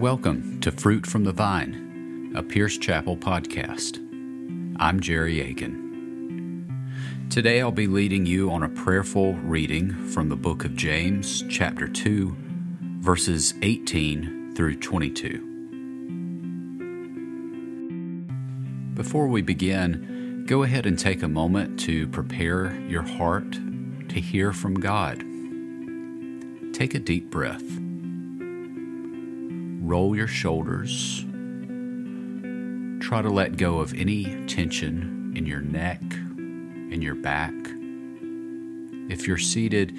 Welcome to Fruit from the Vine, a Pierce Chapel podcast. I'm Jerry Aiken. Today I'll be leading you on a prayerful reading from the book of James, chapter 2, verses 18 through 22. Before we begin, go ahead and take a moment to prepare your heart to hear from God. Take a deep breath roll your shoulders. Try to let go of any tension in your neck, in your back. If you're seated,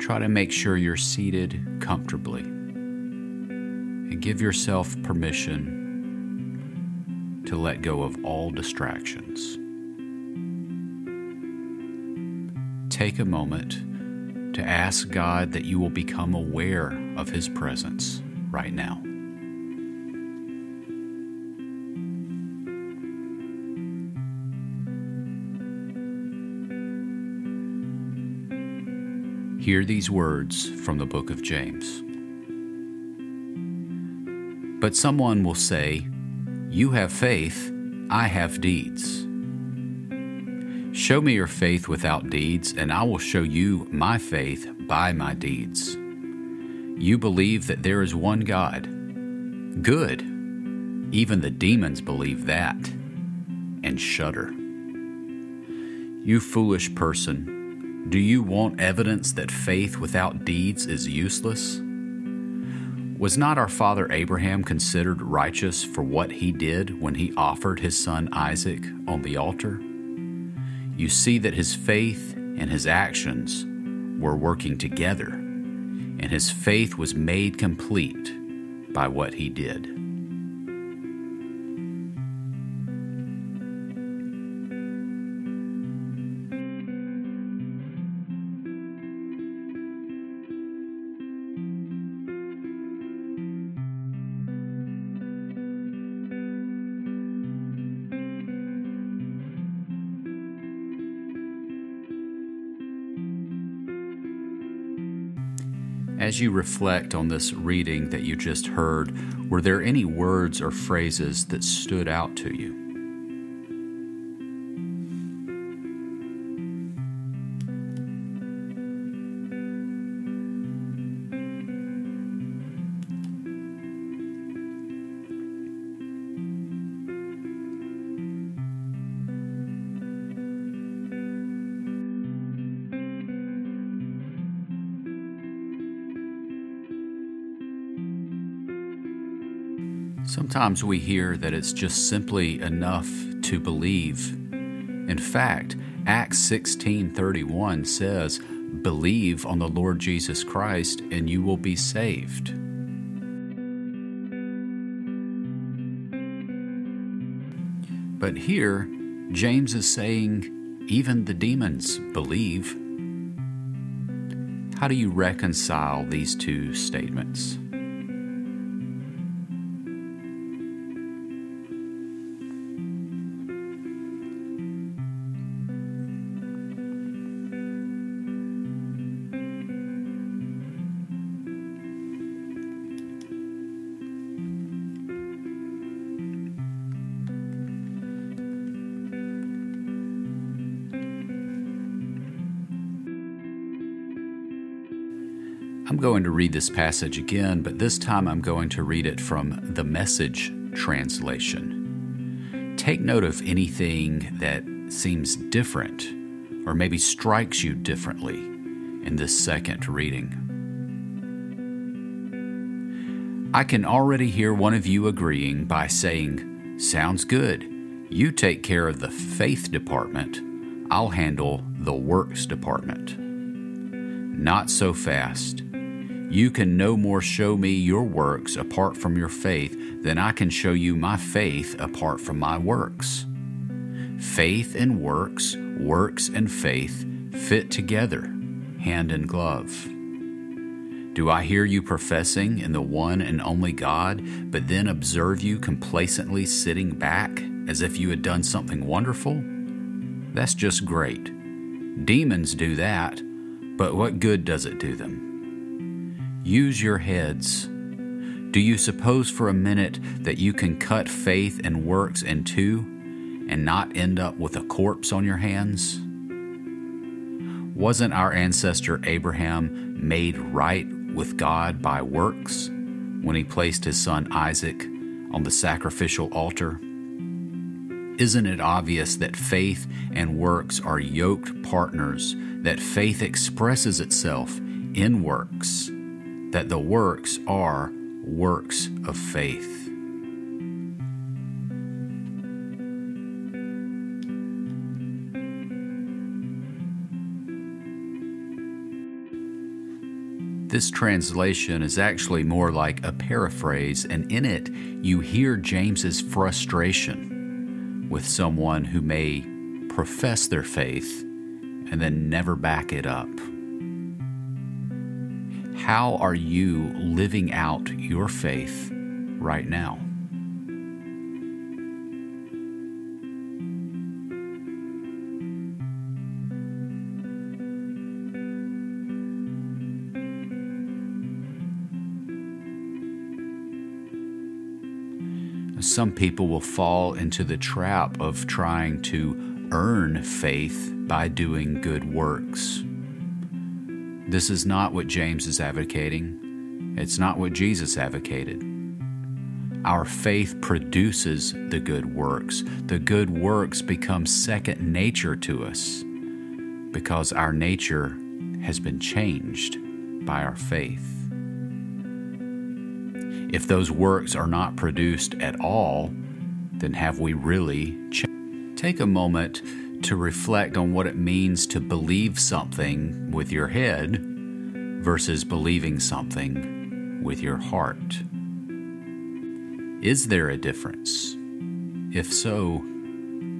try to make sure you're seated comfortably. And give yourself permission to let go of all distractions. Take a moment to ask God that you will become aware of His presence right now. Hear these words from the book of James. But someone will say, You have faith, I have deeds. Show me your faith without deeds, and I will show you my faith by my deeds. You believe that there is one God. Good. Even the demons believe that and shudder. You foolish person. Do you want evidence that faith without deeds is useless? Was not our father Abraham considered righteous for what he did when he offered his son Isaac on the altar? You see that his faith and his actions were working together, and his faith was made complete by what he did. As you reflect on this reading that you just heard, were there any words or phrases that stood out to you? Sometimes we hear that it's just simply enough to believe. In fact, Acts 16:31 says, "Believe on the Lord Jesus Christ and you will be saved." But here, James is saying even the demons believe. How do you reconcile these two statements? I'm going to read this passage again, but this time I'm going to read it from the Message translation. Take note of anything that seems different or maybe strikes you differently in this second reading. I can already hear one of you agreeing by saying, Sounds good. You take care of the faith department, I'll handle the works department. Not so fast. You can no more show me your works apart from your faith than I can show you my faith apart from my works. Faith and works, works and faith fit together, hand in glove. Do I hear you professing in the one and only God, but then observe you complacently sitting back as if you had done something wonderful? That's just great. Demons do that, but what good does it do them? Use your heads. Do you suppose for a minute that you can cut faith and works in two and not end up with a corpse on your hands? Wasn't our ancestor Abraham made right with God by works when he placed his son Isaac on the sacrificial altar? Isn't it obvious that faith and works are yoked partners, that faith expresses itself in works, that the works are works of faith? This translation is actually more like a paraphrase, and in it you hear James's frustration with someone who may profess their faith and then never back it up. How are you living out your faith right now? Some people will fall into the trap of trying to earn faith by doing good works. This is not what James is advocating. It's not what Jesus advocated. Our faith produces the good works. The good works become second nature to us because our nature has been changed by our faith. If those works are not produced at all, then have we really changed? Take a moment to reflect on what it means to believe something with your head versus believing something with your heart. Is there a difference? If so,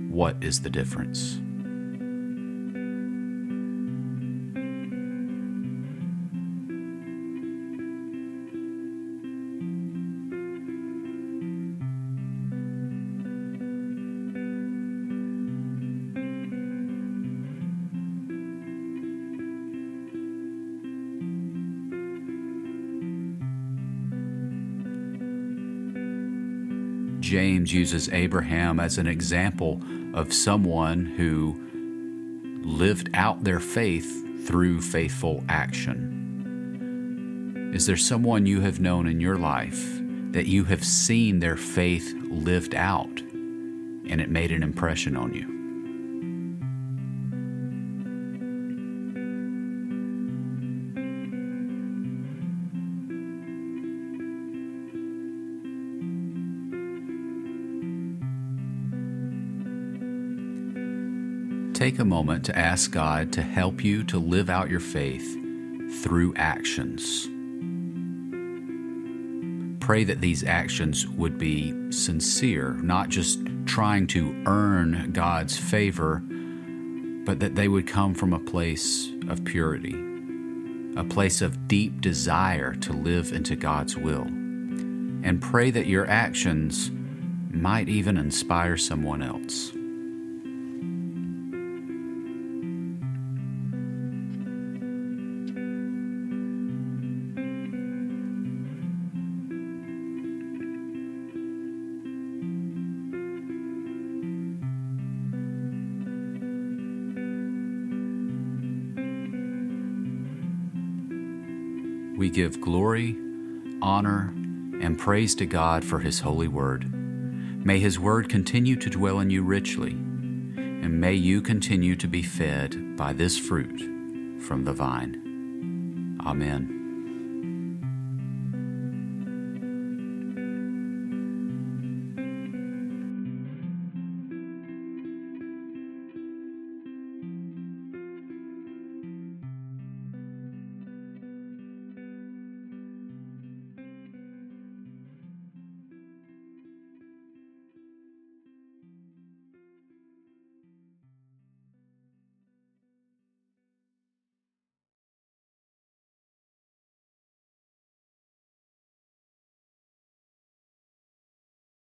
what is the difference? James uses Abraham as an example of someone who lived out their faith through faithful action. Is there someone you have known in your life that you have seen their faith lived out and it made an impression on you? Take a moment to ask God to help you to live out your faith through actions. Pray that these actions would be sincere, not just trying to earn God's favor, but that they would come from a place of purity, a place of deep desire to live into God's will. And pray that your actions might even inspire someone else. We give glory, honor, and praise to God for His holy word. May His word continue to dwell in you richly, and may you continue to be fed by this fruit from the vine. Amen.